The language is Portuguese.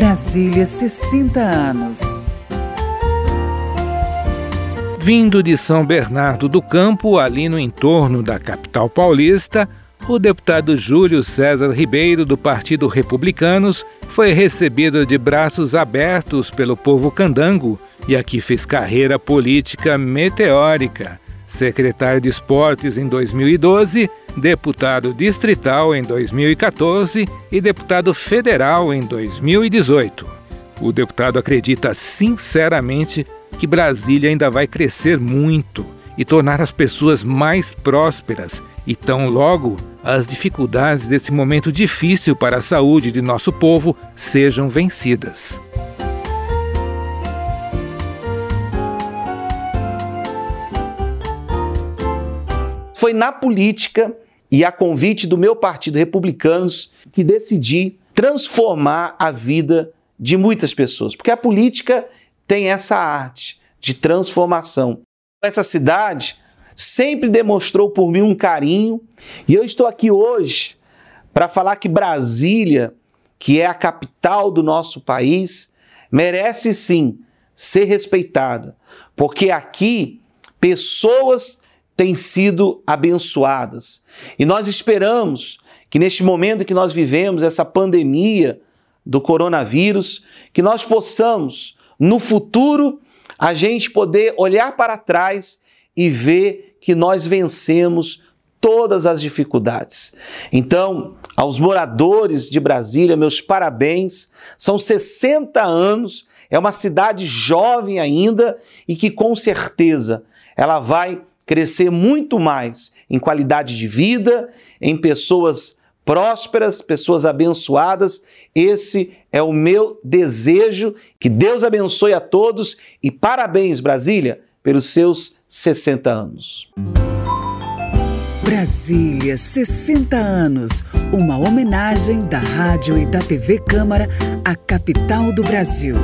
Brasília 60 anos. Vindo de São Bernardo do Campo, ali no entorno da capital paulista, o deputado Júlio César Ribeiro, do Partido Republicanos, foi recebido de braços abertos pelo povo candango e aqui fez carreira política meteórica. Secretário de Esportes em 2012, deputado distrital em 2014 e deputado federal em 2018. O deputado acredita sinceramente que Brasília ainda vai crescer muito e tornar as pessoas mais prósperas, e tão logo as dificuldades desse momento difícil para a saúde de nosso povo sejam vencidas. Foi na política e a convite do meu partido Republicanos que decidi transformar a vida de muitas pessoas, porque a política tem essa arte de transformação. Essa cidade sempre demonstrou por mim um carinho e eu estou aqui hoje para falar que Brasília, que é a capital do nosso país, merece sim ser respeitada, porque aqui pessoas têm sido abençoadas. E nós esperamos que neste momento que nós vivemos, essa pandemia do coronavírus, que nós possamos, no futuro, a gente poder olhar para trás e ver que nós vencemos todas as dificuldades. Então, aos moradores de Brasília, meus parabéns. São 60 anos, é uma cidade jovem ainda e que com certeza ela vai crescer muito mais em qualidade de vida, em pessoas prósperas, pessoas abençoadas. Esse é o meu desejo. Que Deus abençoe a todos e parabéns, Brasília, pelos seus 60 anos. Brasília, 60 anos. Uma homenagem da Rádio e da TV Câmara à capital do Brasil.